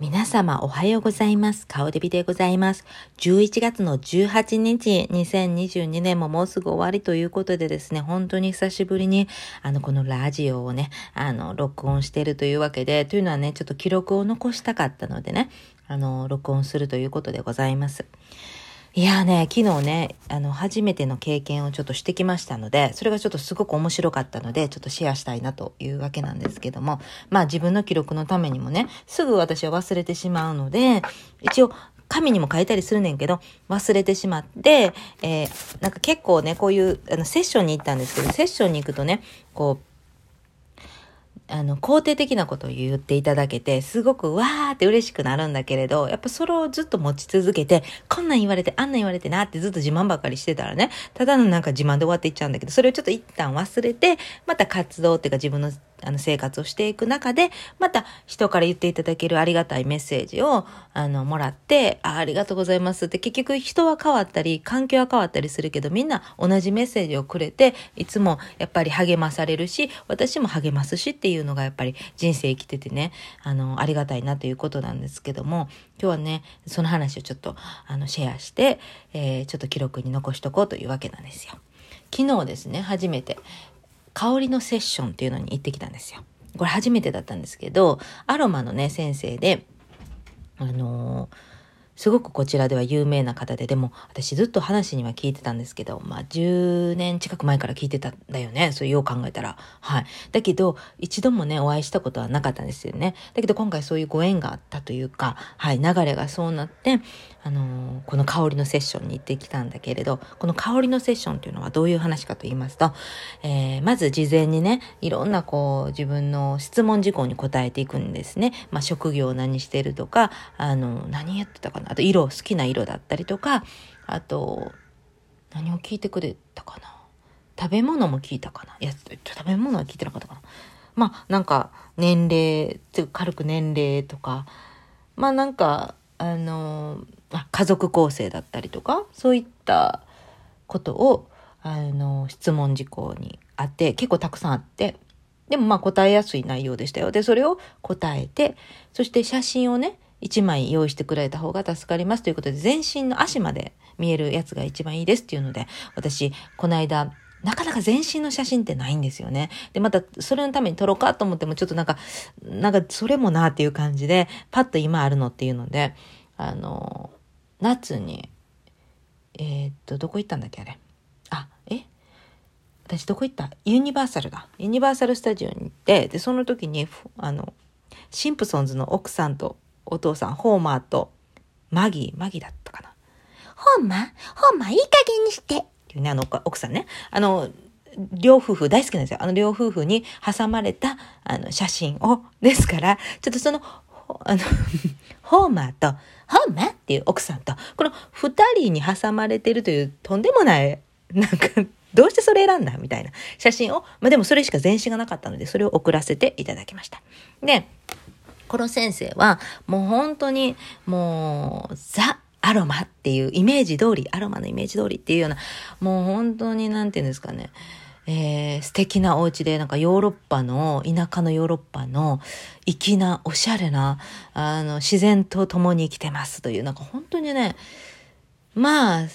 皆様おはようございます。顔デビでございます。11月の18日、2022年ももうすぐ終わりということでですね、本当に久しぶりに、あの、このラジオをね、あの、録音してるというわけで、というのはね、ちょっと記録を残したかったのでね、あの、録音するということでございます。いやね、昨日ね、あの、初めての経験をちょっとしてきましたので、それがちょっとすごく面白かったので、ちょっとシェアしたいなというわけなんですけども、まあ自分の記録のためにもね、すぐ私は忘れてしまうので、一応、紙にも書いたりするねんけど、忘れてしまって、えー、なんか結構ね、こういう、あの、セッションに行ったんですけど、セッションに行くとね、こう、あの、肯定的なことを言っていただけて、すごくわーって嬉しくなるんだけれど、やっぱそれをずっと持ち続けて、こんなん言われて、あんなん言われてなってずっと自慢ばっかりしてたらね、ただのなんか自慢で終わっていっちゃうんだけど、それをちょっと一旦忘れて、また活動っていうか自分のあの生活をしていく中で、また人から言っていただけるありがたいメッセージを、あの、もらって、あありがとうございますって結局人は変わったり、環境は変わったりするけど、みんな同じメッセージをくれて、いつもやっぱり励まされるし、私も励ますしっていうのがやっぱり人生生きててね、あの、ありがたいなということなんですけども、今日はね、その話をちょっと、あの、シェアして、えー、ちょっと記録に残しとこうというわけなんですよ。昨日ですね、初めて、香りのセッションっていうのに行ってきたんですよ。これ初めてだったんですけど、アロマのね、先生で、あのーすごくこちらでは有名な方で、でも私ずっと話には聞いてたんですけど、まあ10年近く前から聞いてたんだよね。そうよう考えたら。はい。だけど、一度もね、お会いしたことはなかったんですよね。だけど今回そういうご縁があったというか、はい、流れがそうなって、あの、この香りのセッションに行ってきたんだけれど、この香りのセッションっていうのはどういう話かと言いますと、えー、まず事前にね、いろんなこう、自分の質問事項に答えていくんですね。まあ、職業を何してるとか、あの、何やってたかな。あと、色、好きな色だったりとか、あと、何を聞いてくれたかな。食べ物も聞いたかな。いや、食べ物は聞いてなかったかな。まあ、なんか、年齢、軽く年齢とか、まあなんか、あのあ家族構成だったりとかそういったことをあの質問事項にあって結構たくさんあってでもまあ答えやすい内容でしたよでそれを答えてそして写真をね1枚用意してくれた方が助かりますということで全身の足まで見えるやつが一番いいですっていうので私この間なかなか全身の写真ってないんですよね。で、またそれのために撮ろうかと思ってもちょっとなんか、なんかそれもなっていう感じで、パッと今あるのっていうので、あの、夏に、えー、っと、どこ行ったんだっけあれ。あ、え？私どこ行った？ユニバーサルだ。ユニバーサルスタジオに行って、で、その時に、あの、シンプソンズの奥さんとお父さん、ホーマーとマギー、マギーだったかな。ホーマー？ホーマーいい加減にして。っていうね、あの、奥さんね。あの、両夫婦大好きなんですよ。あの両夫婦に挟まれたあの写真を。ですから、ちょっとその、あのホーマーと、ホーマーっていう奥さんと、この二人に挟まれてるというとんでもない、なんか、どうしてそれ選んだみたいな写真を、まあでもそれしか全身がなかったので、それを送らせていただきました。で、この先生は、もう本当に、もう、ザ・アロマっていうイメージ通り、アロマのイメージ通りっていうような、もう本当になんていうんですかね、えー、素敵なお家で、なんかヨーロッパの、田舎のヨーロッパの、粋な、おしゃれな、あの、自然と共に生きてますという、なんか本当にね、まあ、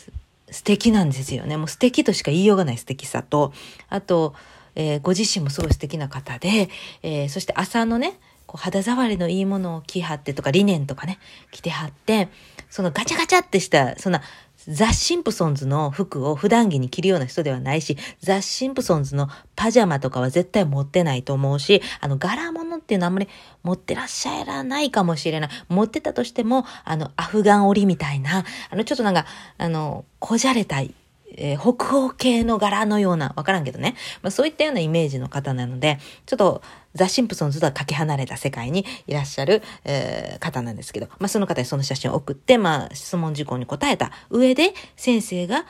素敵なんですよね。もう素敵としか言いようがない素敵さと、あと、えー、ご自身もすごい素敵な方で、えー、そして朝のね、こう肌触りのいいものを着はってとか、リネンとかね、着てはって、そのガチャガチャってした、そんなザ・シンプソンズの服を普段着に着るような人ではないし、ザ・シンプソンズのパジャマとかは絶対持ってないと思うし、あの、柄物っていうのはあんまり持ってらっしゃらないかもしれない。持ってたとしても、あの、アフガン織みたいな、あの、ちょっとなんか、あの、こじゃれたいえー、北欧系の柄のような、わからんけどね。まあ、そういったようなイメージの方なので、ちょっとザ・シンプソンズとはかけ離れた世界にいらっしゃる、えー、方なんですけど、まあ、その方にその写真を送って、まあ、質問事項に答えた上で、先生が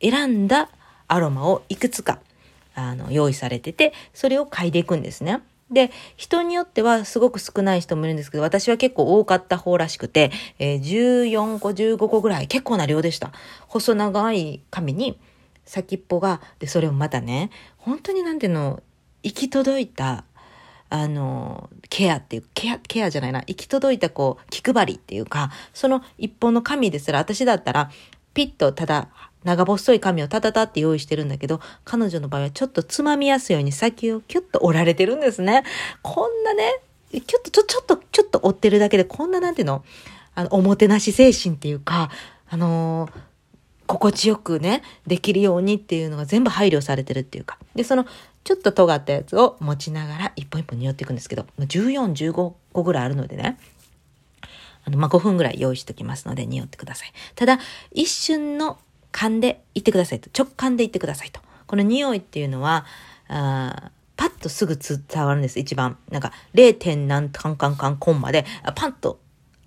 選んだアロマをいくつか、あの、用意されてて、それを嗅いでいくんですね。で、人によってはすごく少ない人もいるんですけど、私は結構多かった方らしくて、えー、14個、15個ぐらい、結構な量でした。細長い紙に先っぽが、で、それをまたね、本当になんていうの、行き届いた、あの、ケアっていう、ケア、ケアじゃないな、行き届いたこう、気配りっていうか、その一本の紙ですら、私だったら、ピッとただ、長細い紙をタタタって用意してるんだけど、彼女の場合はちょっとつまみやすいように先をキュッと折られてるんですね。こんなね、キュッとちょ、ちょっと、ちょっと折ってるだけで、こんななんていうのあの、おもてなし精神っていうか、あのー心地よくね、できるようにっていうのが全部配慮されてるっていうか。で、その、ちょっと尖ったやつを持ちながら一本一本匂っていくんですけど、14、15個ぐらいあるのでね、あの、まあ、5分ぐらい用意しておきますので、匂ってください。ただ、一瞬の感で言ってくださいと。直感で言ってくださいと。この匂いっていうのは、あパッとすぐ伝わるんです、一番。なんか、0. 何カンカンカンコンまで、パンと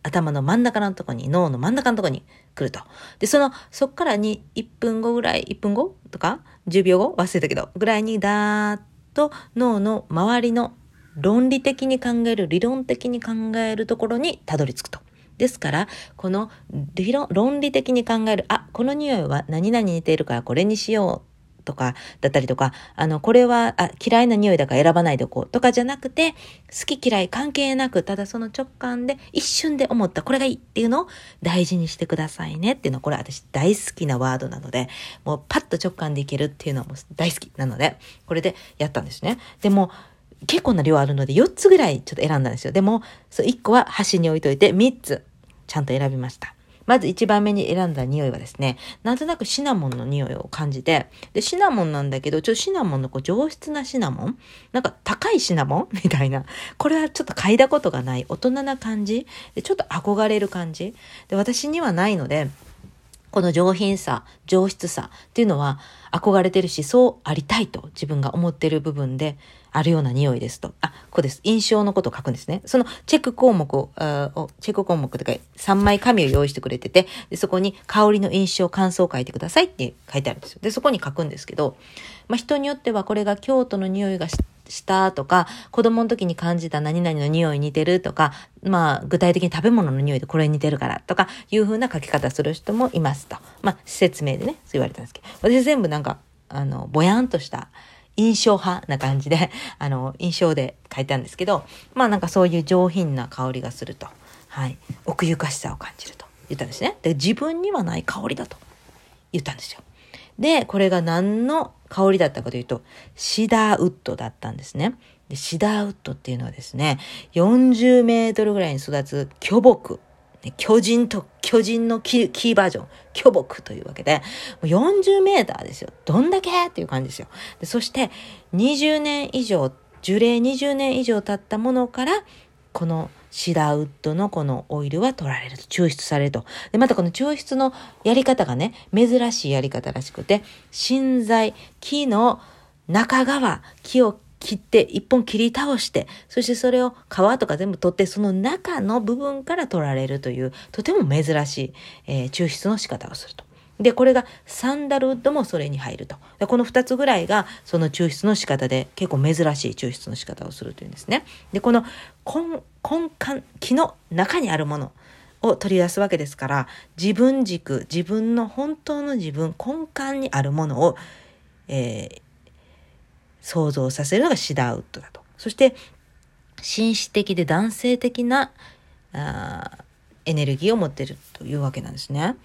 頭の真ん中のとこに、脳の真ん中のとこに来ると。で、その、そっからに1分後ぐらい、1分後とか、10秒後忘れたけど、ぐらいにだーっと脳の周りの論理的に考える、理論的に考えるところにたどり着くと。ですから、この理論、論理的に考える、あ、この匂いは何々に似ているからこれにしようとかだったりとか、あの、これはあ嫌いな匂いだから選ばないでおこうとかじゃなくて、好き嫌い関係なく、ただその直感で一瞬で思ったこれがいいっていうのを大事にしてくださいねっていうのは、これ私大好きなワードなので、もうパッと直感でいけるっていうのはもう大好きなので、これでやったんですね。でも、結構な量あるので4つぐらいちょっと選んだんですよ。でも、そう1個は端に置いといて3つちゃんと選びました。まず一番目に選んだ匂いはですね、なんとなくシナモンの匂いを感じて、で、シナモンなんだけど、ちょっとシナモンのこう上質なシナモンなんか高いシナモン？みたいな。これはちょっと嗅いだことがない大人な感じ？で、ちょっと憧れる感じ？で、私にはないので、この上品さ、上質さっていうのは憧れてるし、そうありたいと自分が思ってる部分であるような匂いですと。あ、こうです。印象のことを書くんですね。そのチェック項目を、チェック項目とか3枚紙を用意してくれててで、そこに香りの印象、感想を書いてくださいって書いてあるんですよ。で、そこに書くんですけど、まあ、人によってはこれが京都の匂いがしたとか、子供の時に感じた何々の匂い似てるとか、まあ、具体的に食べ物の匂いでこれ似てるからとか、いう風な書き方する人もいますと。まあ、説明でね、そう言われたんですけど、私全部なんか、あの、ぼやんとした印象派な感じで、あの、印象で書いたんですけど、まあなんかそういう上品な香りがすると。はい。奥ゆかしさを感じると言ったんですね。で、自分にはない香りだと言ったんですよ。で、これが何の香りだったかというと、シダーウッドだったんですね。でシダーウッドっていうのはですね、40メートルぐらいに育つ巨木。巨人と、巨人のキーバージョン、巨木というわけで、40メーターですよ。どんだけっていう感じですよ。でそして、20年以上、樹齢20年以上経ったものから、このシダウッドのこのオイルは取られると、抽出されると。で、またこの抽出のやり方がね、珍しいやり方らしくて、芯材、木の中側、木を切って、一本切り倒して、そしてそれを皮とか全部取って、その中の部分から取られるという、とても珍しい、えー、抽出の仕方をすると。で、これがサンダルウッドもそれに入ると。でこの2つぐらいがその抽出の仕方で結構珍しい抽出の仕方をするというんですね。で、この根幹、木の中にあるものを取り出すわけですから、自分軸、自分の本当の自分、根幹にあるものを、えー、想像させるのがシダーウッドだと。そして、紳士的で男性的なあエネルギーを持ってるというわけなんですね。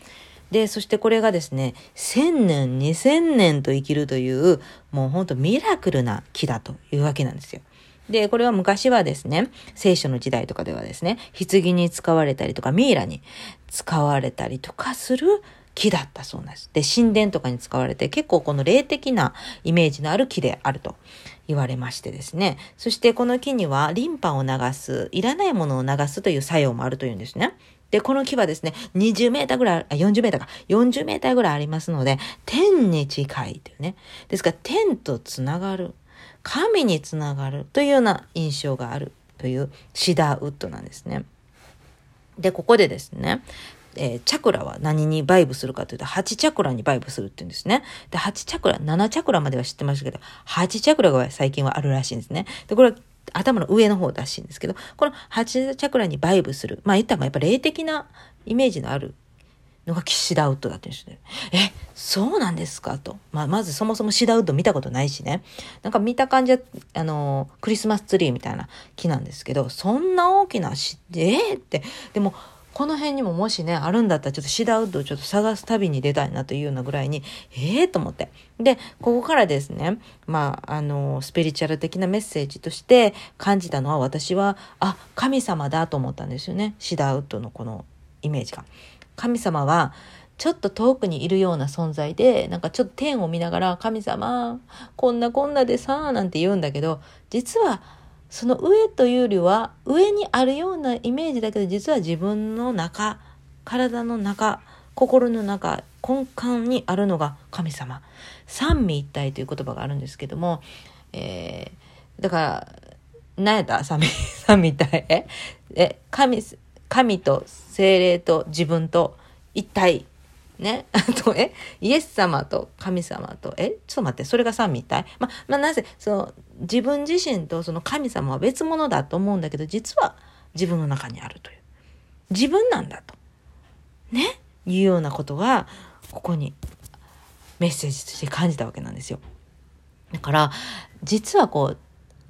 で、そしてこれがですね、1000年、2000年と生きるという、もうほんとミラクルな木だというわけなんですよ。で、これは昔はですね、聖書の時代とかではですね、棺に使われたりとか、ミイラに使われたりとかする木だったそうなんです。で、神殿とかに使われて結構この霊的なイメージのある木であると言われましてですね。そしてこの木にはリンパを流す、いらないものを流すという作用もあるというんですね。で、この木はですね、20メーターぐらい、あ、40メーターか、40メーターぐらいありますので、天に近いというね。ですから、天とつながる。神につながるというような印象があるというシダーウッドなんですね。で、ここでですね、えー、チャクラは何にバイブするかというと、8チャクラにバイブするっていうんですね。で、8チャクラ、7チャクラまでは知ってましたけど、8チャクラが最近はあるらしいんですね。で、これは頭の上の方らしいんですけど、この8チャクラにバイブする。まあ言ったらやっぱ霊的なイメージのあるのがシダウッドだって言うんですね。え、そうなんですか？と。まあ、まずそもそもシダウッド見たことないしね。なんか見た感じは、あの、クリスマスツリーみたいな木なんですけど、そんな大きなし、え？ー、って、でも、この辺にももしね、あるんだったらちょっとシダウッドをちょっと探す旅に出たいなというようなぐらいに、え？えー、と思って。で、ここからですね、まあ、あの、スピリチュアル的なメッセージとして感じたのは私は、あ、神様だと思ったんですよね。シダウッドのこのイメージが。神様はちょっと遠くにいるような存在で、なんかちょっと天を見ながら、神様、こんなこんなでさ、なんて言うんだけど、実は、その上というよりは、上にあるようなイメージだけど、実は自分の中、体の中、心の中、根幹にあるのが神様。三位一体という言葉があるんですけども、えー、だから、何やった？三位、三位一体？ええ、神、神と精霊と自分と一体。ね。あと、えイエス様と神様と、えちょっと待って、それが三位一体ま、まあ、なぜ、その、自分自身とその神様は別物だと思うんだけど、実は自分の中にあるという。自分なんだと。ね？いうようなことが、ここにメッセージとして感じたわけなんですよ。だから、実はこう、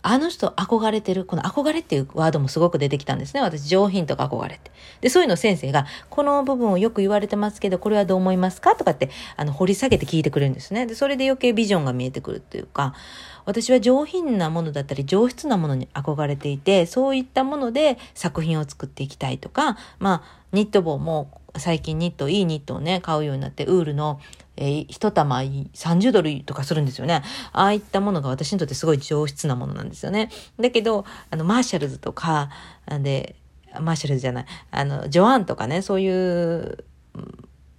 あの人憧れてる、この憧れっていうワードもすごく出てきたんですね。私、上品とか憧れて。で、そういうの先生が、この部分をよく言われてますけど、これはどう思いますかとかって、あの、掘り下げて聞いてくれるんですね。で、それで余計ビジョンが見えてくるっていうか、私は上品なものだったり、上質なものに憧れていて、そういったもので作品を作っていきたいとか、まあ、ニット帽も最近ニット、いいニットをね、買うようになって、ウールの、えー、一玉30ドルとかするんですよね。ああいったものが私にとってすごい上質なものなんですよね。だけど、あの、マーシャルズとか、で、マーシャルズじゃない、あの、ジョアンとかね、そういう、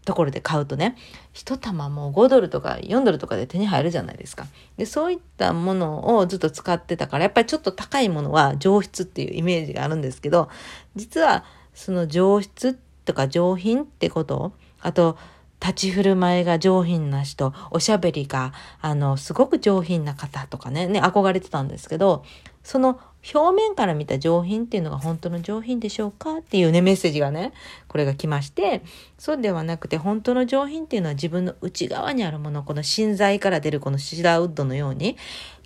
ところで買うとね、一玉もう5ドルとか4ドルとかで手に入るじゃないですか。で、そういったものをずっと使ってたから、やっぱりちょっと高いものは上質っていうイメージがあるんですけど、実はその上質ってとか上品ってこと？あと、立ち振る舞いが上品な人、おしゃべりが、あの、すごく上品な方とかね、ね、憧れてたんですけど、その表面から見た上品っていうのが本当の上品でしょうかっていうね、メッセージがね、これが来まして、そうではなくて、本当の上品っていうのは自分の内側にあるもの、この心材から出るこのシダウッドのように、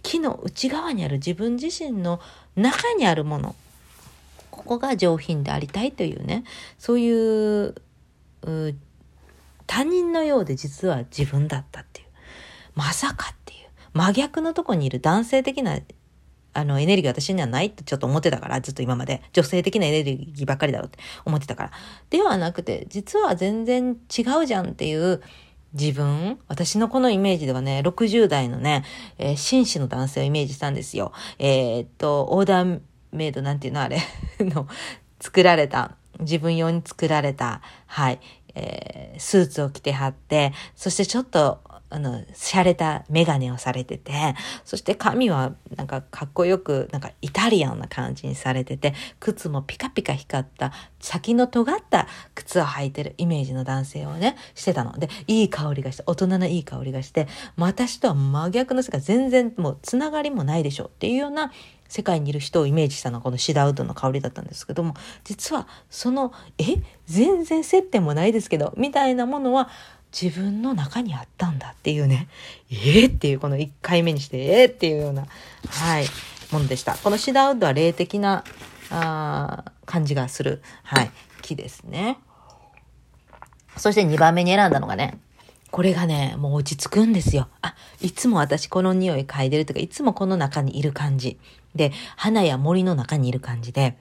木の内側にある自分自身の中にあるもの、ここが上品でありたいというね、そういう他人のようで実は自分だったっていう。まさかっていう。真逆のとこにいる男性的なあの、エネルギー私にはないってちょっと思ってたから、ずっと今まで。女性的なエネルギーばっかりだろうって思ってたから。ではなくて、実は全然違うじゃんっていう自分。私のこのイメージではね、60代のね、えー、紳士の男性をイメージしたんですよ。えー、っと、オーダーメイドなんていうのあれ。の、作られた、自分用に作られた、はい、えー、スーツを着てはって、そしてちょっと、あの、洒落たメガネをされてて、そして髪はなんかかっこよく、なんかイタリアンな感じにされてて、靴もピカピカ光った。先の尖った靴を履いてるイメージの男性をね、してたの。で、いい香りがして、大人のいい香りがして、私とは真逆の世界、全然もうつながりもないでしょっていうような世界にいる人をイメージしたのがこのシダウッドの香りだったんですけども、実はその、え全然接点もないですけど、みたいなものは自分の中にあったんだっていうね、えー、っていうこの1回目にして、えー、っていうような、はい、ものでした。このシダウッドは霊的な、あ感じがする、はい、木ですね。そして2番目に選んだのがね、これがね、もう落ち着くんですよ。あ、いつも私この匂い嗅いでるとか、いつもこの中にいる感じ。で、花や森の中にいる感じで、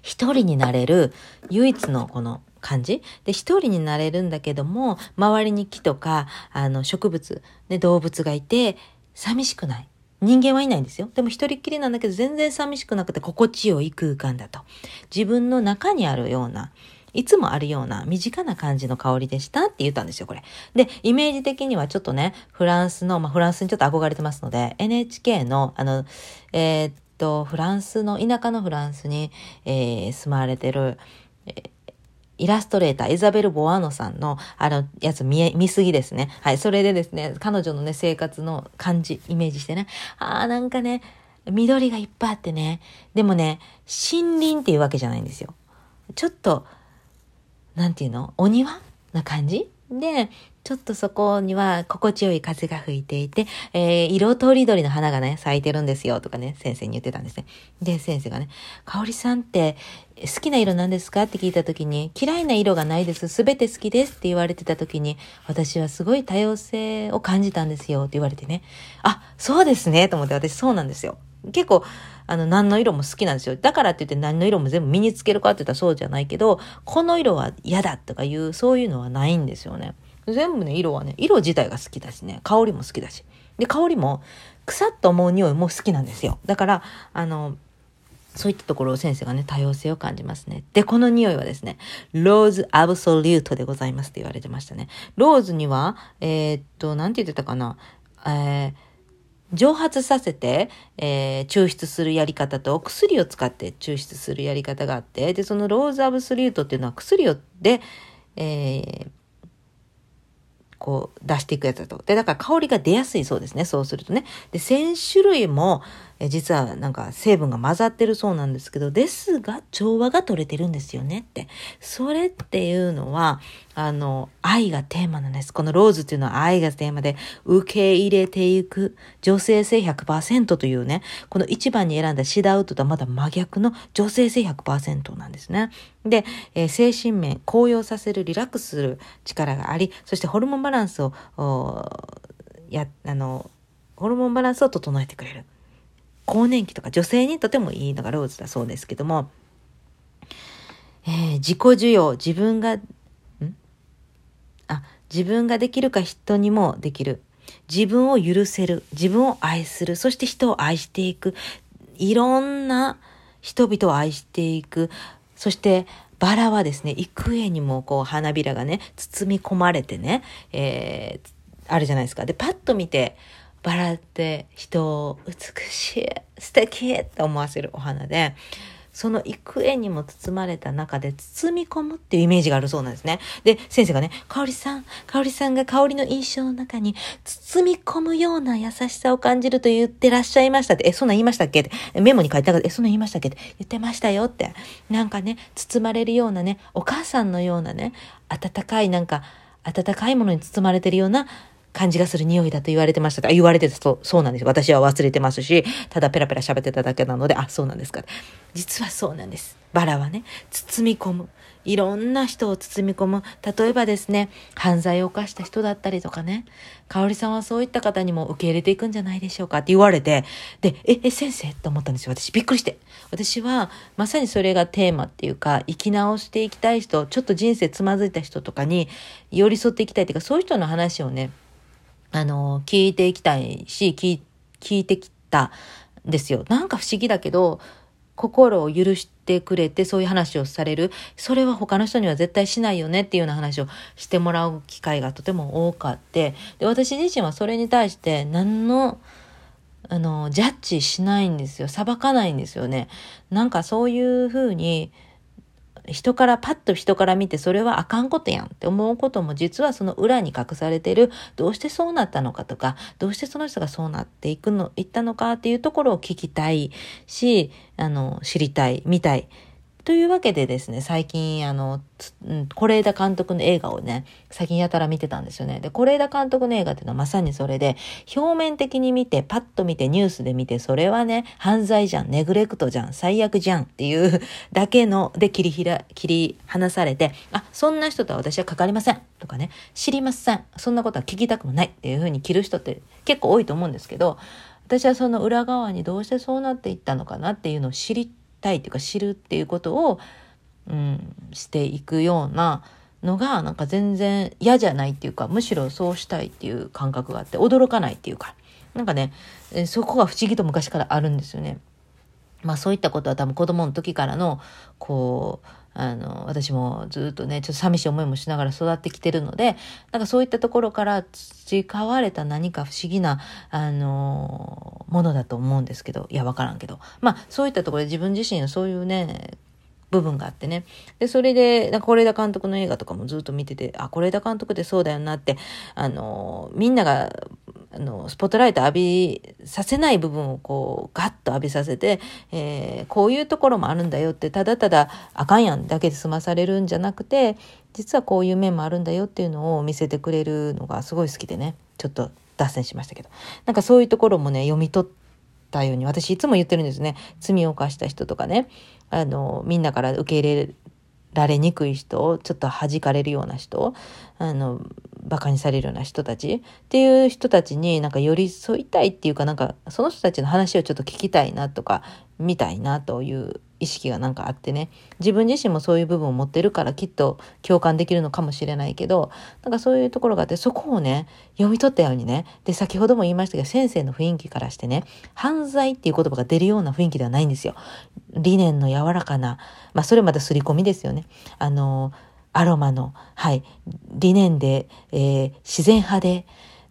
一人になれる唯一のこの感じで、一人になれるんだけども、周りに木とか、あの、植物、ね、動物がいて、寂しくない。人間はいないんですよ。でも一人っきりなんだけど、全然寂しくなくて心地よい空間だと。自分の中にあるような、いつもあるような身近な感じの香りでしたって言ったんですよ、これ。で、イメージ的にはちょっとね、フランスの、まあ、フランスにちょっと憧れてますので、NHK の、あの、えー、っと、フランスの、田舎のフランスに、えー、住まわれてる、えーイラストレーター、イザベル・ボワーノさんの、あの、やつ見え、見すぎですね。はい。それでですね、彼女のね、生活の感じ、イメージしてね。ああ、なんかね、緑がいっぱいあってね。でもね、森林っていうわけじゃないんですよ。ちょっと、なんていうの？お庭な感じ？で、ちょっとそこには心地よい風が吹いていて、えー、色とりどりの花がね、咲いてるんですよとかね、先生に言ってたんですね。で、先生がね、かおりさんって好きな色なんですか？って聞いた時に、嫌いな色がないです。すべて好きですって言われてた時に、私はすごい多様性を感じたんですよって言われてね。あ、そうですねと思って私そうなんですよ。結構、あの、何の色も好きなんですよ。だからって言って何の色も全部身につけるかって言ったらそうじゃないけど、この色は嫌だとかいう、そういうのはないんですよね。全部ね、色はね、色自体が好きだしね、香りも好きだし。で、香りも、腐っと思う匂いも好きなんですよ。だから、あの、そういったところを先生がね、多様性を感じますね。で、この匂いはですね、ローズアブソリュートでございますって言われてましたね。ローズには、えー、っと、なんて言ってたかな、えー、蒸発させて、えー、抽出するやり方と薬を使って抽出するやり方があって、で、そのローズアブスリュートっていうのは薬をで、えー、こう出していくやつだと。で、だから香りが出やすいそうですね。そうするとね。で、1000種類も、え実はなんか成分が混ざってるそうなんですけど、ですが調和が取れてるんですよねって。それっていうのは、あの、愛がテーマなんです。このローズっていうのは愛がテーマで、受け入れていく、女性性100%というね、この一番に選んだシダウトとはまだ真逆の女性性100%なんですね。で、えー、精神面、高揚させる、リラックスする力があり、そしてホルモンバランスを、や、あの、ホルモンバランスを整えてくれる。更年期とか女性にとてもいいのがローズだそうですけども、えー、自己需要、自分が、ん？あ、自分ができるか人にもできる。自分を許せる。自分を愛する。そして人を愛していく。いろんな人々を愛していく。そして、バラはですね、幾重にもこう花びらがね、包み込まれてね、えー、あるじゃないですか。で、パッと見て、バラって人を美しい、素敵って思わせるお花で、その幾重にも包まれた中で包み込むっていうイメージがあるそうなんですね。で、先生がね、香りさん、香りさんが香りの印象の中に包み込むような優しさを感じると言ってらっしゃいましたって、え、そんな言いましたっけ？って、メモに書いてたから、え、そんな言いましたっけ？って言ってましたよって。なんかね、包まれるようなね、お母さんのようなね、温かいなんか、温かいものに包まれてるような感じがする匂いだと言われてました。あ、言われてたそう、そうなんです。私は忘れてますし、ただペラペラ喋ってただけなので、あ、そうなんですか。実はそうなんです。バラはね、包み込む。いろんな人を包み込む。例えばですね、犯罪を犯した人だったりとかね、香織さんはそういった方にも受け入れていくんじゃないでしょうかって言われて、で、え、え、先生？と思ったんですよ。私びっくりして。私は、まさにそれがテーマっていうか、生き直していきたい人、ちょっと人生つまずいた人とかに寄り添っていきたいっていうか、そういう人の話をね、あの、聞いていきたいし、聞いてきたんですよ。なんか不思議だけど、心を許してくれてそういう話をされる。それは他の人には絶対しないよねっていうような話をしてもらう機会がとても多かって、で、私自身はそれに対して何の、あの、ジャッジしないんですよ。裁かないんですよね。なんかそういうふうに、人からパッと人から見てそれはあかんことやんって思うことも実はその裏に隠されてる。どうしてそうなったのかとかどうしてその人がそうなっていくのいったのかっていうところを聞きたいしあの知りたい見たい。というわけでですね、最近、あの、うん是枝監督の映画をね、最近やたら見てたんですよね。で、是枝監督の映画っていうのはまさにそれで、表面的に見て、パッと見て、ニュースで見て、それはね、犯罪じゃん、ネグレクトじゃん、最悪じゃんっていうだけの、で切りひら、切り離されて、あ、そんな人とは私は関わりませんとかね、知りません。そんなことは聞きたくもないっていうふうに切る人って結構多いと思うんですけど、私はその裏側にどうしてそうなっていったのかなっていうのを知りたいっていうか知るっていうことを、うん、していくようなのがなんか全然嫌じゃないっていうかむしろそうしたいっていう感覚があって驚かないっていうかなんかねそこが不思議と昔からあるんですよね。まあそういったことは多分子供の時からのこうあの私もずっとねちょっと寂しい思いもしながら育ってきてるのでなんかそういったところから培われた何か不思議なあのものだと思うんですけどいや分からんけど。まあそういったところで自分自身そういうね部分があってね。で、それで、是枝監督の映画とかもずっと見てて、あ、是枝監督ってそうだよなって、あの、みんながあの、スポットライト浴びさせない部分をこう、ガッと浴びさせて、えー、こういうところもあるんだよって、ただただあかんやんだけで済まされるんじゃなくて、実はこういう面もあるんだよっていうのを見せてくれるのがすごい好きでね、ちょっと脱線しましたけど。なんかそういうところもね、読み取ったように、私いつも言ってるんですね。罪を犯した人とかね、あの、みんなから受け入れられにくい人、ちょっと弾かれるような人、あの、馬鹿にされるような人たちっていう人たちになんか寄り添いたいっていうかなんかその人たちの話をちょっと聞きたいなとか見たいなという意識がなんかあってね自分自身もそういう部分を持ってるからきっと共感できるのかもしれないけどなんかそういうところがあってそこをね読み取ったようにねで先ほども言いましたけど先生の雰囲気からしてね犯罪っていう言葉が出るような雰囲気ではないんですよ。理念の柔らかなまあそれまた刷り込みですよね。あのアロマの、はい、理念で、えー、自然派で、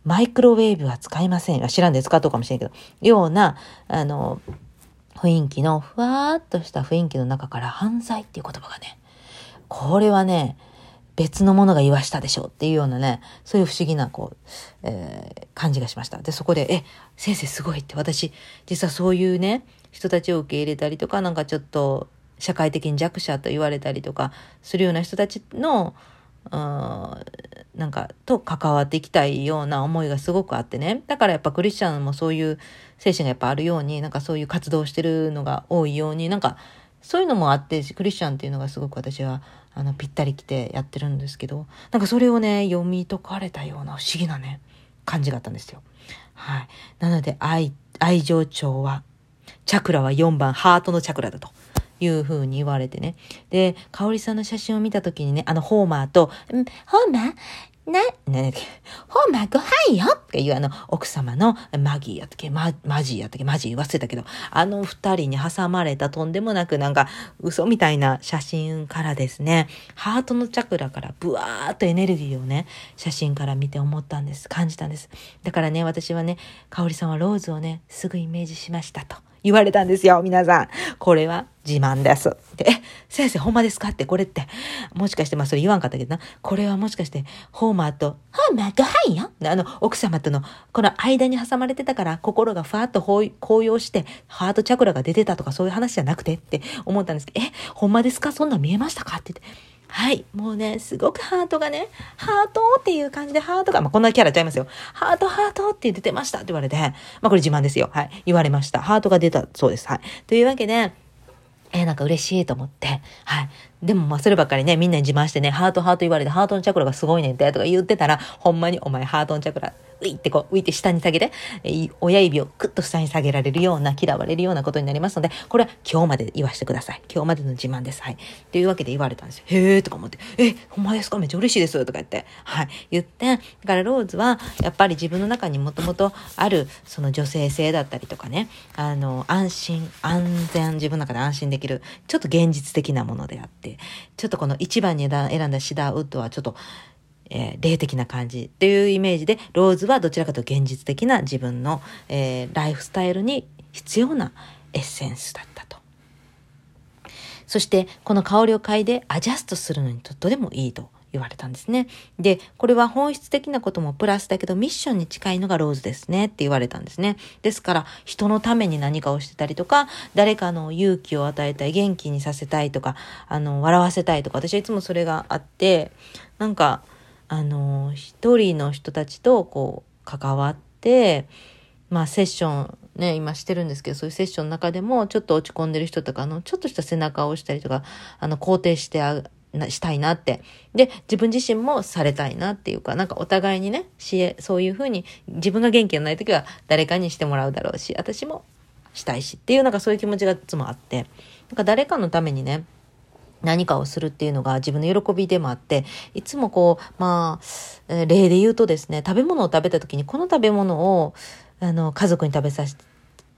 マイクロウェーブは使いません。知らんで使っとうかもしれんけど、ような、あの、雰囲気の、ふわっとした雰囲気の中から犯罪っていう言葉がね、これはね、別のものが言わしたでしょうっていうようなね、そういう不思議な、こう、えー、感じがしました。で、そこで、え、先生すごいって、私、実はそういうね、人たちを受け入れたりとか、なんかちょっと、社会的に弱者と言われたりとかするような人たちの、う、なんか、と関わっていきたいような思いがすごくあってね。だからやっぱクリスチャンもそういう精神がやっぱあるように、なんかそういう活動してるのが多いように、なんかそういうのもあって、クリスチャンっていうのがすごく私は、あの、ぴったり来てやってるんですけど、なんかそれをね、読み解かれたような不思議なね、感じがあったんですよ。はい。なので、愛、愛情調和。チャクラは4番、ハートのチャクラだと。いうふうに言われてね。で、香織さんの写真を見たときにね、あの、ホーマーと、んホーマー？な、ね、ホーマーご飯よっていうあの、奥様のマギーやったっけ、ママジーやったっけ、マジー忘れたけど、あの二人に挟まれたとんでもなくなんか嘘みたいな写真からですね、ハートのチャクラからブワーっとエネルギーをね、写真から見て思ったんです。感じたんです。だからね、私はね、香織さんはローズをね、すぐイメージしましたと。言われたんですよ、皆さん。これは自慢です。で、え、先生ほんまですかってこれって、もしかして、まあそれ言わんかったけどな、これはもしかして、ホーマーと、ホーマーご飯よ。あの、奥様との、この間に挟まれてたから、心がふわっと高揚して、ハートチャクラが出てたとかそういう話じゃなくてって思ったんですけど、え、ほんまですか？そんなん見えましたか？って言って。はい。もうね、すごくハートがね、ハートっていう感じでハートが、まあ、こんなキャラちゃいますよ。ハート、ハートって出てましたって言われて、まあ、これ自慢ですよ。はい。言われました。ハートが出たそうです。はい。というわけで、えー、なんか嬉しいと思って、はい。でもまあそればっかりね、みんなに自慢してね、ハートハート言われて、ハートのチャクラがすごいねんて、とか言ってたら、ほんまにお前ハートのチャクラ、ういってこう、浮いて下に下げて、親指をクッと下に下げられるような、嫌われるようなことになりますので、これは今日まで言わせてください。今日までの自慢です。はい。というわけで言われたんですよ。へーとか思って、え、ほんまですか？めっちゃ嬉しいですよ。とか言って、はい。言って、だからローズは、やっぱり自分の中にもともとある、その女性性だったりとかね、あの、安心、安全、自分の中で安心できる、ちょっと現実的なものであって、ちょっとこの1番に選んだシダーウッドはちょっと、えー、霊的な感じっていうイメージで、ローズはどちらかというと現実的な自分の、えー、ライフスタイルに必要なエッセンスだったと。そして、この香りを嗅いでアジャストするのにとってもいいと言われたんですね。で、これは本質的なこともプラスだけど、ミッションに近いのがローズですねって言われたんですね。ですから、人のために何かをしてたりとか、誰かの勇気を与えたい、元気にさせたいとか、あの、笑わせたいとか、私はいつもそれがあって、なんか、あの、一人の人たちとこう関わって、まあセッションね、今してるんですけど、そういうセッションの中でもちょっと落ち込んでる人とか、の、ちょっとした背中を押したりとか、あの、肯定してあなしたいなって。で、自分自身もされたいなっていうか、なんかお互いにね、しそういうふうに自分が元気がない時は誰かにしてもらうだろうし、私もしたいしっていうなんかそういう気持ちがいつもあって、なんか誰かのためにね、何かをするっていうのが自分の喜びでもあって、いつもこう、まあ、例で言うとですね、食べ物を食べた時にこの食べ物を、あの、家族に食べさせて、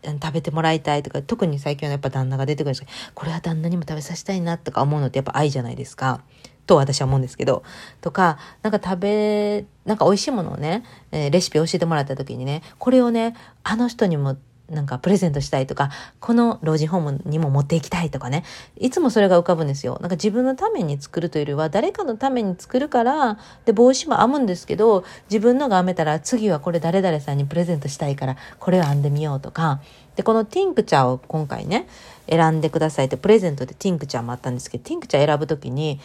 食べてもらいたいとか、特に最近はやっぱ旦那が出てくるんですけど、これは旦那にも食べさせたいなとか思うのってやっぱ愛じゃないですか。と私は思うんですけど。とか、なんか食べ、なんか美味しいものをね、えー、レシピ教えてもらった時にね、これをね、あの人にもなんかプレゼントしたいとか、この老人ホームにも持っていきたいとかね。いつもそれが浮かぶんですよ。なんか自分のために作るというよりは、誰かのために作るから、で、帽子も編むんですけど、自分のが編めたら、次はこれ誰々さんにプレゼントしたいから、これを編んでみようとか。で、このティンクチャーを今回ね、選んでくださいって、プレゼントでティンクチャーもあったんですけど、ティンクチャー選ぶときに、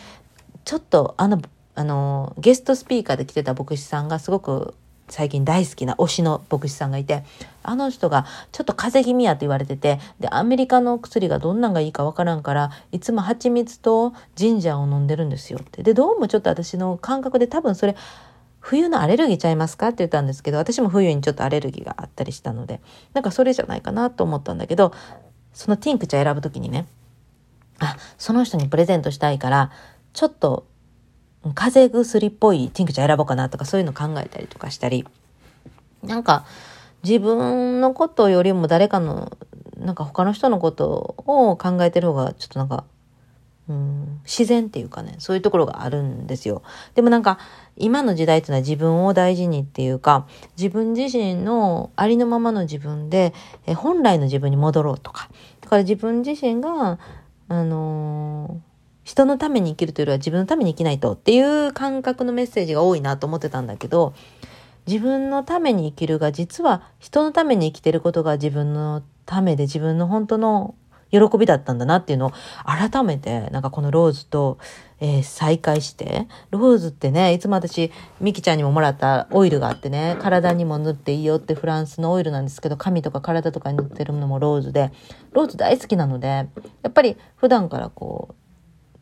ちょっとあの、あの、ゲストスピーカーで来てた牧師さんがすごく最近大好きな推しの牧師さんがいて、あの人がちょっと風邪気味やと言われてて、で、アメリカの薬がどんなんがいいかわからんから、いつも蜂蜜とジンジャーを飲んでるんですよって。で、どうもちょっと私の感覚で多分それ、冬のアレルギーちゃいますかって言ったんですけど、私も冬にちょっとアレルギーがあったりしたので、なんかそれじゃないかなと思ったんだけど、そのティンクちゃん選ぶときにね、あ、その人にプレゼントしたいから、ちょっと風邪薬っぽいティンクチャー選ぼうかなとかそういうの考えたりとかしたり、なんか自分のことよりも誰かの、なんか他の人のことを考えてる方がちょっとなんか、うん、自然っていうかね、そういうところがあるんですよ。でもなんか、今の時代っていうのは自分を大事にっていうか、自分自身のありのままの自分で、え本来の自分に戻ろうとか。だから自分自身が、あのー人のために生きるというよりは自分のために生きないとっていう感覚のメッセージが多いなと思ってたんだけど、自分のために生きるが実は人のために生きてることが自分のためで自分の本当の喜びだったんだなっていうのを改めてなんかこのローズと、えー、再会してローズってねいつも私ミキちゃんにももらったオイルがあってね体にも塗っていいよってフランスのオイルなんですけど髪とか体とかに塗ってるのもローズでローズ大好きなのでやっぱり普段からこう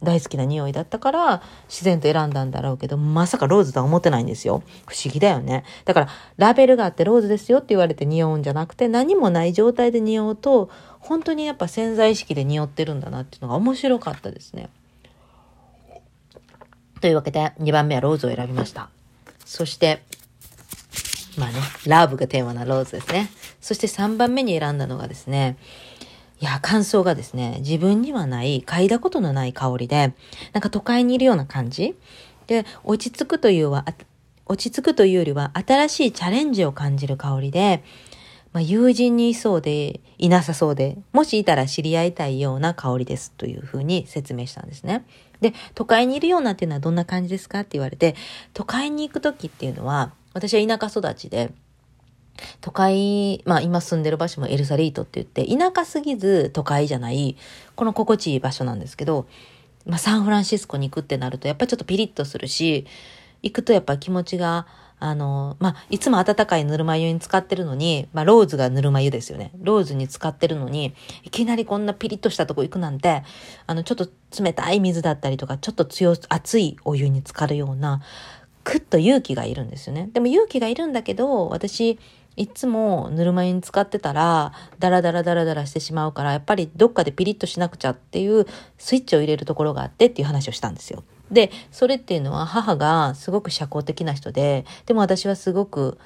大好きな匂いだったから自然と選んだんだろうけど、まさかローズとは思ってないんですよ。不思議だよね。だからラベルがあってローズですよって言われて匂うんじゃなくて何もない状態で匂うと本当にやっぱ潜在意識で匂ってるんだなっていうのが面白かったですね。というわけで2番目はローズを選びました。そして、まあね、ラブがテーマなローズですね。そして3番目に選んだのがですね、いや、感想がですね、自分にはない、嗅いだことのない香りで、なんか都会にいるような感じで、落ち着くというは、落ち着くというよりは、新しいチャレンジを感じる香りで、まあ、友人にいそうで、いなさそうで、もしいたら知り合いたいような香りですというふうに説明したんですね。で、都会にいるようなっていうのはどんな感じですかって言われて、都会に行く時っていうのは、私は田舎育ちで、都会、まあ今住んでる場所もエルサリートって言って、田舎すぎず都会じゃない、この心地いい場所なんですけど、まあサンフランシスコに行くってなると、やっぱりちょっとピリッとするし、行くとやっぱ気持ちが、あの、まあ、いつも温かいぬるま湯に使ってるのに、まあ、ローズがぬるま湯ですよね。ローズに使ってるのに、いきなりこんなピリッとしたとこ行くなんて、あの、ちょっと冷たい水だったりとか、ちょっと強、熱いお湯に浸かるような、くっと勇気がいるんですよね。でも勇気がいるんだけど、私、いつもぬるま湯に使ってたら、ダラダラダラダラしてしまうから、やっぱりどっかでピリッとしなくちゃっていうスイッチを入れるところがあってっていう話をしたんですよ。で、それっていうのは母がすごく社交的な人で、でも私はすごく、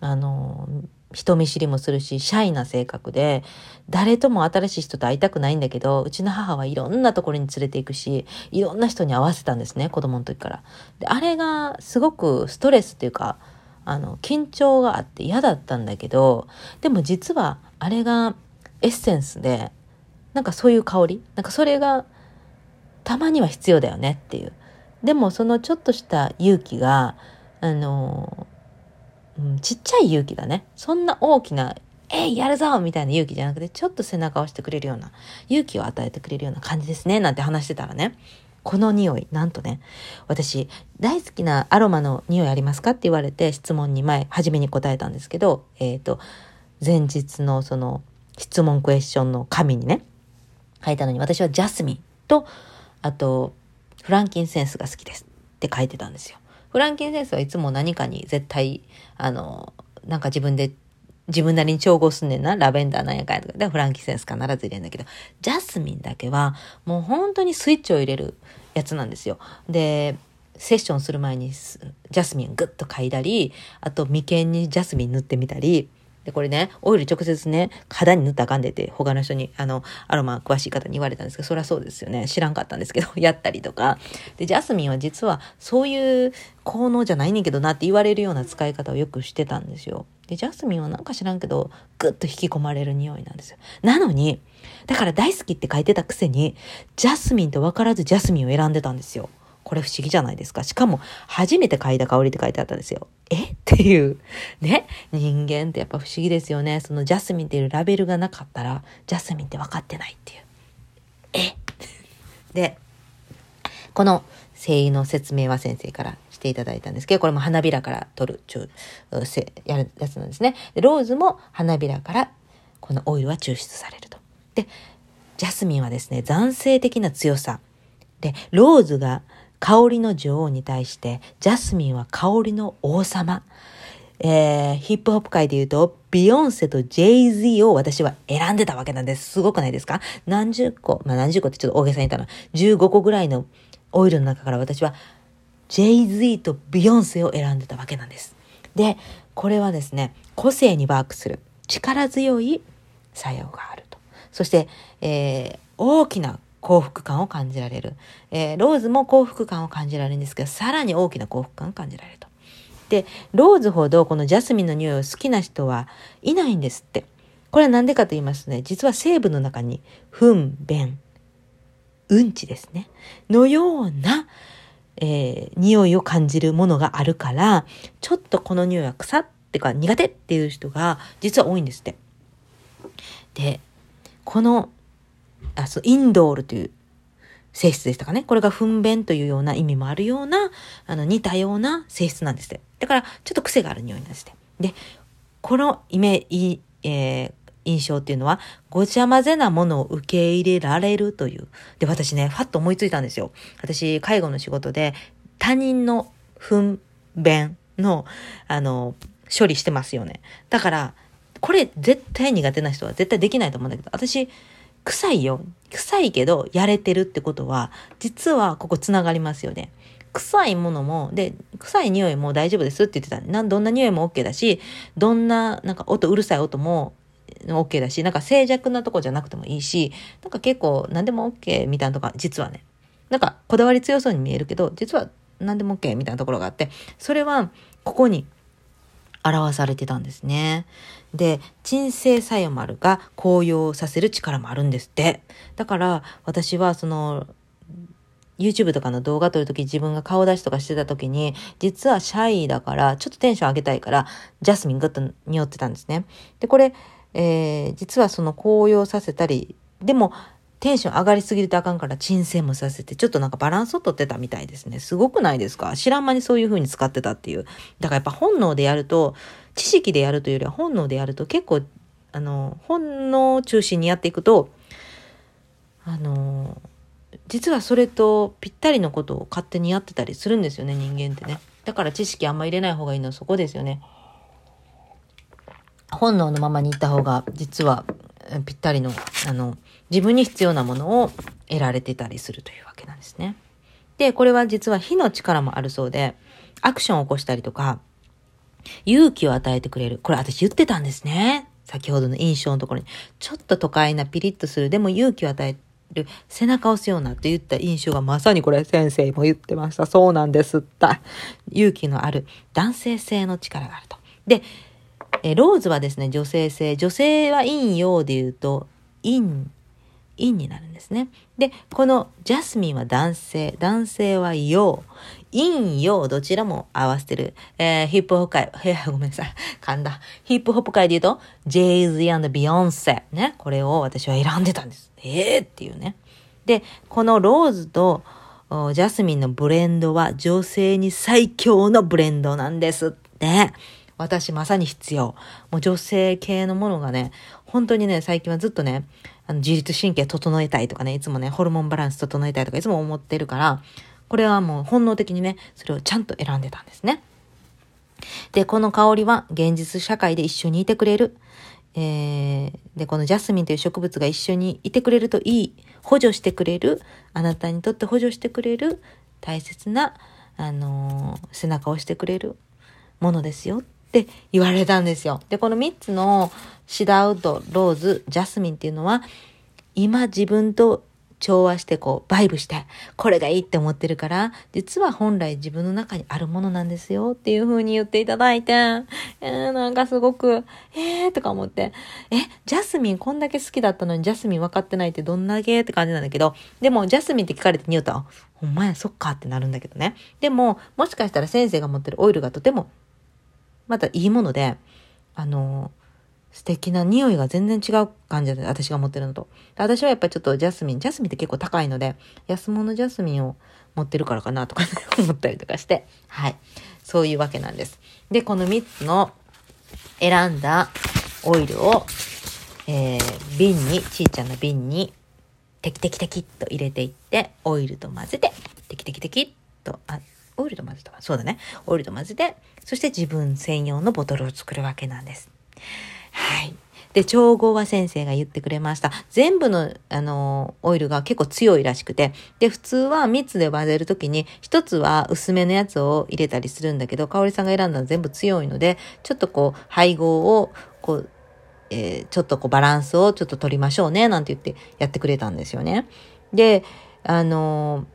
あの、人見知りもするし、シャイな性格で、誰とも新しい人と会いたくないんだけど、うちの母はいろんなところに連れて行くし、いろんな人に会わせたんですね、子供の時から。で、あれがすごくストレスっていうか、あの、緊張があって嫌だったんだけど、でも実はあれがエッセンスで、なんかそういう香りなんかそれがたまには必要だよねっていう。でもそのちょっとした勇気が、あの、うん、ちっちゃい勇気だね。そんな大きな、えい、やるぞみたいな勇気じゃなくて、ちょっと背中を押してくれるような、勇気を与えてくれるような感じですね。なんて話してたらね。この匂い、なんとね、私、大好きなアロマの匂いありますかって言われて質問に前、初めに答えたんですけど、えっ、ー、と、前日のその質問クエスチョンの紙にね、書いたのに私はジャスミンと、あと、フランキンセンスが好きですって書いてたんですよ。フランキンセンスはいつも何かに絶対、あの、なんか自分で自分なりに調合すんねんな。ラベンダーなんやかんやとか。で、フランキセンス必ず入れるんだけど、ジャスミンだけは、もう本当にスイッチを入れるやつなんですよ。で、セッションする前にジャスミングッと嗅いだり、あと眉間にジャスミン塗ってみたり、で、これね、オイル直接ね、肌に塗ったらあかんでって、他の人に、あの、アロマ詳しい方に言われたんですけど、そりゃそうですよね。知らんかったんですけど、やったりとか。で、ジャスミンは実は、そういう効能じゃないねんけどなって言われるような使い方をよくしてたんですよ。で、ジャスミンはなんか知らんけど、ぐっと引き込まれる匂いなんですよ。なのに、だから大好きって書いてたくせに、ジャスミンと分からずジャスミンを選んでたんですよ。これ不思議じゃないですか。しかも、初めて嗅いだ香りって書いてあったんですよ。え？っていう。ね？人間ってやっぱ不思議ですよね。そのジャスミンっていうラベルがなかったら、ジャスミンって分かってないっていう。え？で、この声優の説明は先生からしていただいたんですけど、これも花びらから取る、ちゅやるやつなんですね。でローズも花びらからこのオイルは抽出されると。で、ジャスミンはですね、暫定的な強さ。で、ローズが香りの女王に対して、ジャスミンは香りの王様。えー、ヒップホップ界で言うと、ビヨンセと JZ を私は選んでたわけなんです。すごくないですか？何十個、まあ何十個ってちょっと大げさに言ったの。15個ぐらいのオイルの中から私は JZ とビヨンセを選んでたわけなんです。で、これはですね、個性にワークする力強い作用があると。そして、えー、大きな幸福感を感じられる。えー、ローズも幸福感を感じられるんですけど、さらに大きな幸福感を感じられると。で、ローズほどこのジャスミンの匂いを好きな人はいないんですって。これは何でかと言いますとね、実は成分の中に、糞、便、うんちですね。のような、えー、匂いを感じるものがあるから、ちょっとこの匂いは腐ってか苦手っていう人が実は多いんですって。で、このあそうインドールという性質でしたかね？これが糞便というような意味もあるような、あの、似たような性質なんですって。だから、ちょっと癖がある匂いなんですって。で、このイメージ、えー、印象っていうのは、ごちゃ混ぜなものを受け入れられるという。で、私ね、ファッと思いついたんですよ。私、介護の仕事で、他人の糞便の、あの、処理してますよね。だから、これ絶対苦手な人は絶対できないと思うんだけど、私、臭いよ。臭いけど、やれてるってことは、実はここつながりますよね。臭いものも、で、臭い匂いも大丈夫ですって言ってた。なんどんな匂いも OK だし、どんな、なんか音、うるさい音も OK だし、なんか静寂なとこじゃなくてもいいし、なんか結構何でも OK みたいなとか、実はね、なんかこだわり強そうに見えるけど、実は何でも OK みたいなところがあって、それはここに表されてたんですね。で、鎮静作用もあるが、高揚させる力もあるんですって。だから、私はその、YouTube とかの動画撮るとき自分が顔出しとかしてたときに、実はシャイだから、ちょっとテンション上げたいから、ジャスミングッと匂ってたんですね。で、これ、えー、実はその高揚させたり、でも、テンション上がりすぎるとあかんから鎮静もさせて、ちょっとなんかバランスをとってたみたいですね。すごくないですか？知らん間にそういう風に使ってたっていう。だからやっぱ本能でやると、知識でやるというよりは本能でやると結構、あの、本能中心にやっていくと、あの、実はそれとぴったりのことを勝手にやってたりするんですよね、人間ってね。だから知識あんま入れない方がいいのはそこですよね。本能のままに行った方が実はぴったりの、あの、自分に必要なものを得られてたりするというわけなんですね。で、これは実は火の力もあるそうで、アクションを起こしたりとか、勇気を与えてくれる。これ私言ってたんですね。先ほどの印象のところに。ちょっと都会なピリッとする。でも勇気を与える。背中を押すようなって言った印象がまさにこれ先生も言ってました。そうなんですった。勇気のある男性性の力があると。で、えローズはですね、女性性。女性は陰陽で言うと、陰、陰になるんですね。で、このジャスミンは男性、男性は陽。陰陽どちらも合わせてる。えー、ヒップホップ界、ごめんなさい。噛んだ。ヒップホップ界で言うと、ジェイズ and ビヨンセ。ね。これを私は選んでたんです。えー、っていうね。で、このローズとジャスミンのブレンドは女性に最強のブレンドなんですって。私まさに必要。もう女性系のものがね、本当にね、最近はずっとね、あの自律神経整えたいとかね、いつもね、ホルモンバランス整えたいとかいつも思ってるから、これはもう本能的にね、それをちゃんと選んでたんですね。で、この香りは現実社会で一緒にいてくれる。えー、で、このジャスミンという植物が一緒にいてくれるといい。補助してくれる。あなたにとって補助してくれる。大切な、あのー、背中を押してくれるものですよって言われたんですよ。で、この3つのシダウッド、ローズ、ジャスミンっていうのは、今自分と調和してこうバイブしてこれがいいって思ってるから実は本来自分の中にあるものなんですよっていう風に言っていただいて、えー、なんかすごくえーとか思ってえジャスミンこんだけ好きだったのにジャスミン分かってないってどんだけって感じなんだけどでもジャスミンって聞かれて匂うとほんまやそっかってなるんだけどねでももしかしたら先生が持ってるオイルがとてもまたいいものであの素敵な匂いが全然違う感じで、私が持ってるのと。私はやっぱりちょっとジャスミン、ジャスミンって結構高いので、安物ジャスミンを持ってるからかなとか、ね、思ったりとかして、はい。そういうわけなんです。で、この3つの選んだオイルを、えー、瓶に、ちいちゃな瓶に、テキテキテキっと入れていって、オイルと混ぜて、テキテキテキっと、あ、オイルと混ぜた。そうだね。オイルと混ぜて、そして自分専用のボトルを作るわけなんです。はい。で、調合は先生が言ってくれました。全部の、あの、オイルが結構強いらしくて。で、普通は3つで混ぜるときに、1つは薄めのやつを入れたりするんだけど、香織さんが選んだの全部強いので、ちょっとこう、配合を、こう、えー、ちょっとこう、バランスをちょっと取りましょうね、なんて言ってやってくれたんですよね。で、あの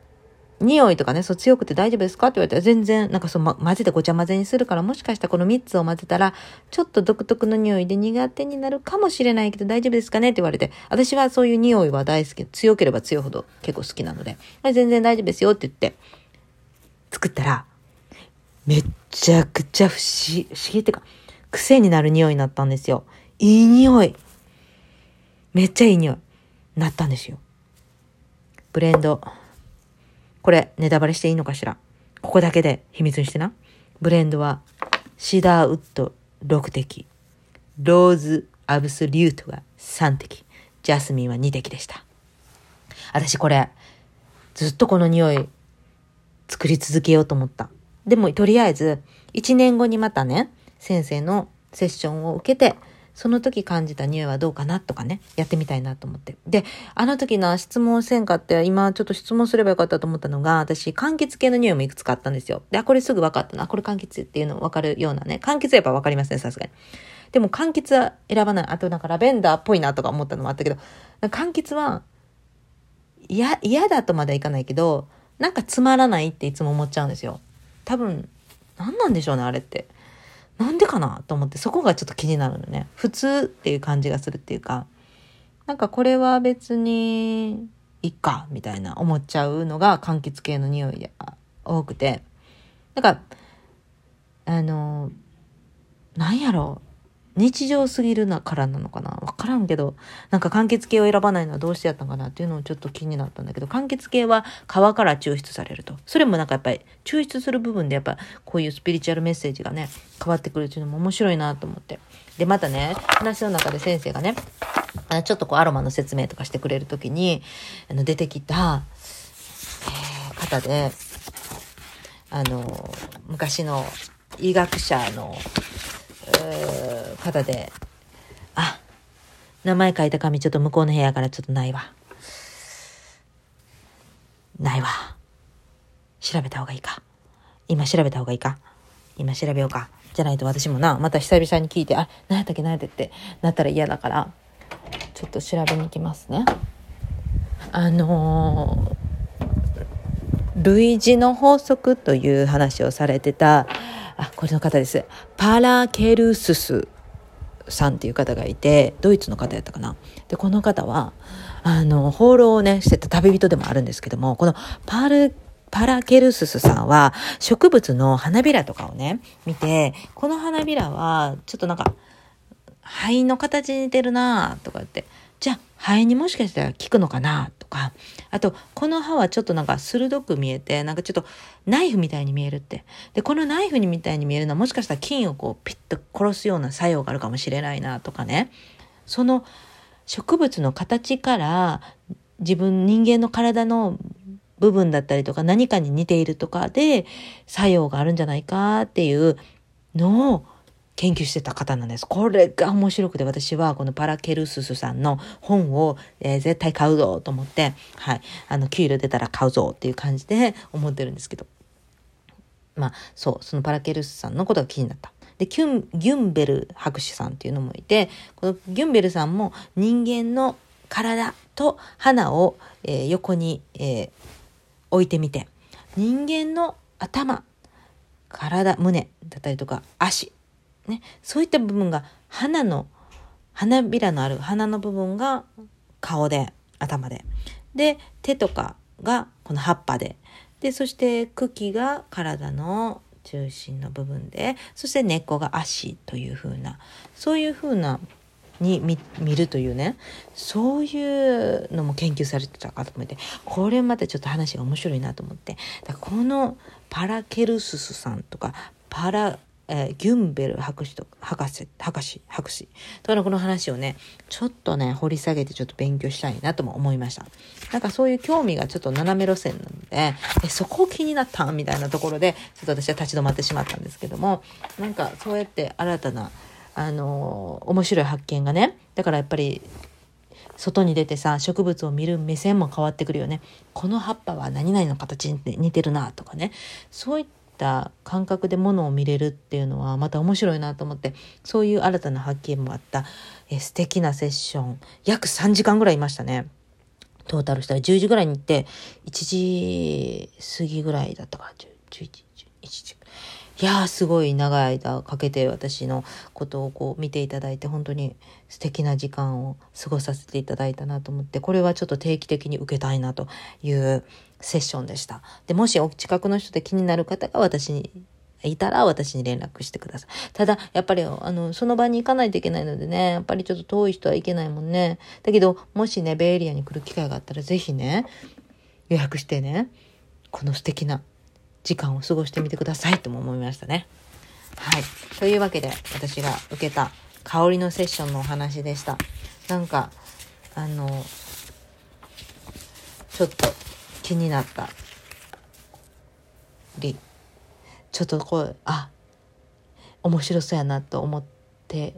匂いとかね、そう強くて大丈夫ですかって言われたら全然なんかそう、ま、混ぜてごちゃ混ぜにするからもしかしたらこの3つを混ぜたらちょっと独特の匂いで苦手になるかもしれないけど大丈夫ですかねって言われて私はそういう匂いは大好き。強ければ強いほど結構好きなので全然大丈夫ですよって言って作ったらめっちゃくちゃ不思議不思議ってか癖になる匂いになったんですよ。いい匂い。めっちゃいい匂い。なったんですよ。ブレンド。これ、ネタバレしていいのかしら？ここだけで秘密にしてな。ブレンドは、シダーウッド6滴、ローズアブソリュートが3滴、ジャスミンは2滴でした。私これ、ずっとこの匂い、作り続けようと思った。でも、とりあえず、1年後にまたね、先生のセッションを受けて、その時感じた匂いはどうかなとかね、やってみたいなと思って。で、あの時な質問せんかって、今ちょっと質問すればよかったと思ったのが、私、柑橘系の匂いもいくつかあったんですよ。で、あ、これすぐ分かったな。これ柑橘っていうの分かるようなね。柑橘やっぱ分かりますね、さすがに。でも柑橘は選ばない。あとなんかラベンダーっぽいなとか思ったのもあったけど、柑橘は、嫌、嫌だとまではいかないけど、なんかつまらないっていつも思っちゃうんですよ。多分、何なんでしょうね、あれって。なんでかなと思ってそこがちょっと気になるのね。普通っていう感じがするっていうか。なんかこれは別にいっかみたいな思っちゃうのが柑橘系の匂いが多くて。なんかあのなんやろう。日常すぎるなからなのかな？わからんけど、なんか柑橘系を選ばないのはどうしてやったのかなっていうのをちょっと気になったんだけど、柑橘系は皮から抽出されると。それもなんかやっぱり抽出する部分でやっぱこういうスピリチュアルメッセージがね、変わってくるっていうのも面白いなと思って。で、またね、話の中で先生がね、ちょっとこうアロマの説明とかしてくれる時に、あの出てきた、えー、方で、あの、昔の医学者の方で、あ、名前書いた紙ちょっと向こうの部屋からちょっとないわ。ないわ。調べた方がいいか。今調べた方がいいか。今調べようか。じゃないと私もな、また久々に聞いて、あ、何やったっけ何やったっけってなったら嫌だから、ちょっと調べに行きますね。あのー、類似の法則という話をされてた、あ、これの方です。パラケルススさんっていう方がいて、ドイツの方やったかな。で、この方は、あの、放浪をね、してた旅人でもあるんですけども、このパル、パラケルススさんは植物の花びらとかをね、見て、この花びらはちょっとなんか、灰の形に似てるなとかって、じゃあ肺にもしかしたら効くのかなか、あと、この歯はちょっとなんか鋭く見えて、なんかちょっとナイフみたいに見えるって。で、このナイフにみたいに見えるのはもしかしたら菌をこうピッと殺すような作用があるかもしれないなとかね。その植物の形から自分、人間の体の部分だったりとか何かに似ているとかで作用があるんじゃないかっていうのを研究してた方なんです。これが面白くて私はこのパラケルススさんの本を、えー、絶対買うぞと思って、はい、あの、給料出たら買うぞっていう感じで思ってるんですけど。まあ、そう、そのパラケルススさんのことが気になった。で、キュン、ギュンベル博士さんっていうのもいて、このギュンベルさんも人間の体と鼻を、えー横に、えー置いてみて人間の頭体胸だったりとか足、ね、そういった部分が鼻の花びらのある鼻の部分が顔で頭で。で手とかがこの葉っぱで。でそして茎が体の中心の部分で。そして根っこが足という風な。そういう風なに見るというね。そういうのも研究されてたかと思って。これまたちょっと話が面白いなと思って。だからこのパラケルススさんとかパラ、えーギュンベル博士と博士博士博士。とのこの話をねちょっとね掘り下げてちょっと勉強したいなとも思いました。なんかそういう興味がちょっと斜め路線なのでえそこ気になったみたいなところでちょっと私は立ち止まってしまったんですけどもなんかそうやって新たなあの面白い発見がねだからやっぱり外に出てさ植物を見る目線も変わってくるよね。この葉っぱは何々の形に似てるなとかね。そういったた感覚で物を見れるっていうのはまた面白いなと思ってそういう新たな発見もあった。え素敵なセッション。約3時間ぐらいいましたね。トータルしたら10時ぐらいに行って1時過ぎぐらいだったから10 11 1時。いやすごい長い間かけて私のことをこう見ていただいて本当に素敵な時間を過ごさせていただいたなと思ってこれはちょっと定期的に受けたいなというセッションでした。でもしお近くの人で気になる方が私にいたら私に連絡してください。ただ、やっぱり、あの、その場に行かないといけないのでね、やっぱりちょっと遠い人はいけないもんね。だけど、もしね、ベイエリアに来る機会があったら、ぜひね、予約してね、この素敵な時間を過ごしてみてくださいとも思いましたね。はい。というわけで、私が受けた香りのセッションのお話でした。なんか、あの、ちょっと気になったり、ちょっとこう、あ、面白そうやなと思って、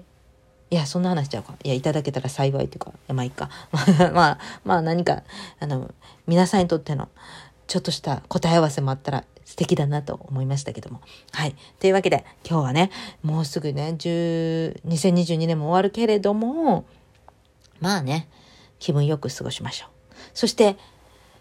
いや、そんな話しちゃうか。いや、いただけたら幸いというか、まあいいか。まあ、まあ何か、あの、皆さんにとっての、ちょっとした答え合わせもあったら素敵だなと思いましたけども。はい。というわけで、今日はね、もうすぐね、2022年も終わるけれども、まあね、気分よく過ごしましょう。そして、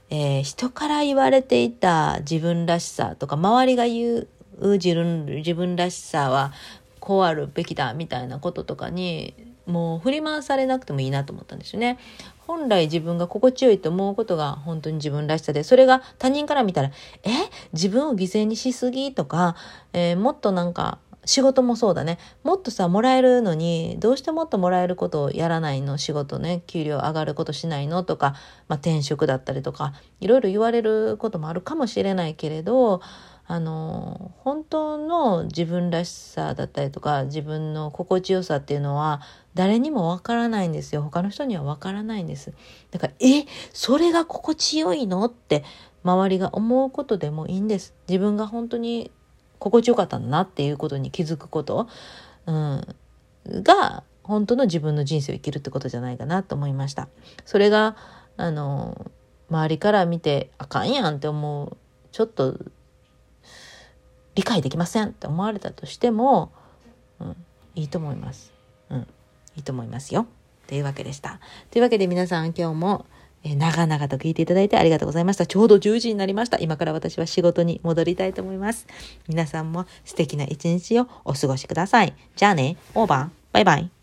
えー人から言われていた自分らしさとか、周りが言う自分自分らしさはこうあるべきだみたいなこととかに、もう振り回されなくてもいいなと思ったんですよね。本来自分が心地よいと思うことが本当に自分らしさで、それが他人から見たら、え？自分を犠牲にしすぎ？とか、えーもっとなんか、仕事もそうだね。もっとさ、もらえるのに、どうしてもっともらえることをやらないの仕事ね、給料上がることしないの？とか、まあ、転職だったりとか、いろいろ言われることもあるかもしれないけれど、あの、本当の自分らしさだったりとか、自分の心地よさっていうのは、誰にもわからないんですよ。他の人にはわからないんです。だから、え、それが心地よいの？って、周りが思うことでもいいんです。自分が本当に心地よかったんだなっていうことに気づくこと、うん、が本当の自分の人生を生きるってことじゃないかなと思いました。それがあの周りから見てあかんやんって思うちょっと理解できませんって思われたとしても、うん、いいと思います。うん、いいと思いますよ。というわけでした。というわけで皆さん今日もえ長々と聞いていただいてありがとうございました。ちょうど10時になりました。今から私は仕事に戻りたいと思います。皆さんも素敵な一日をお過ごしください。じゃあね、オーバー。バイバイ。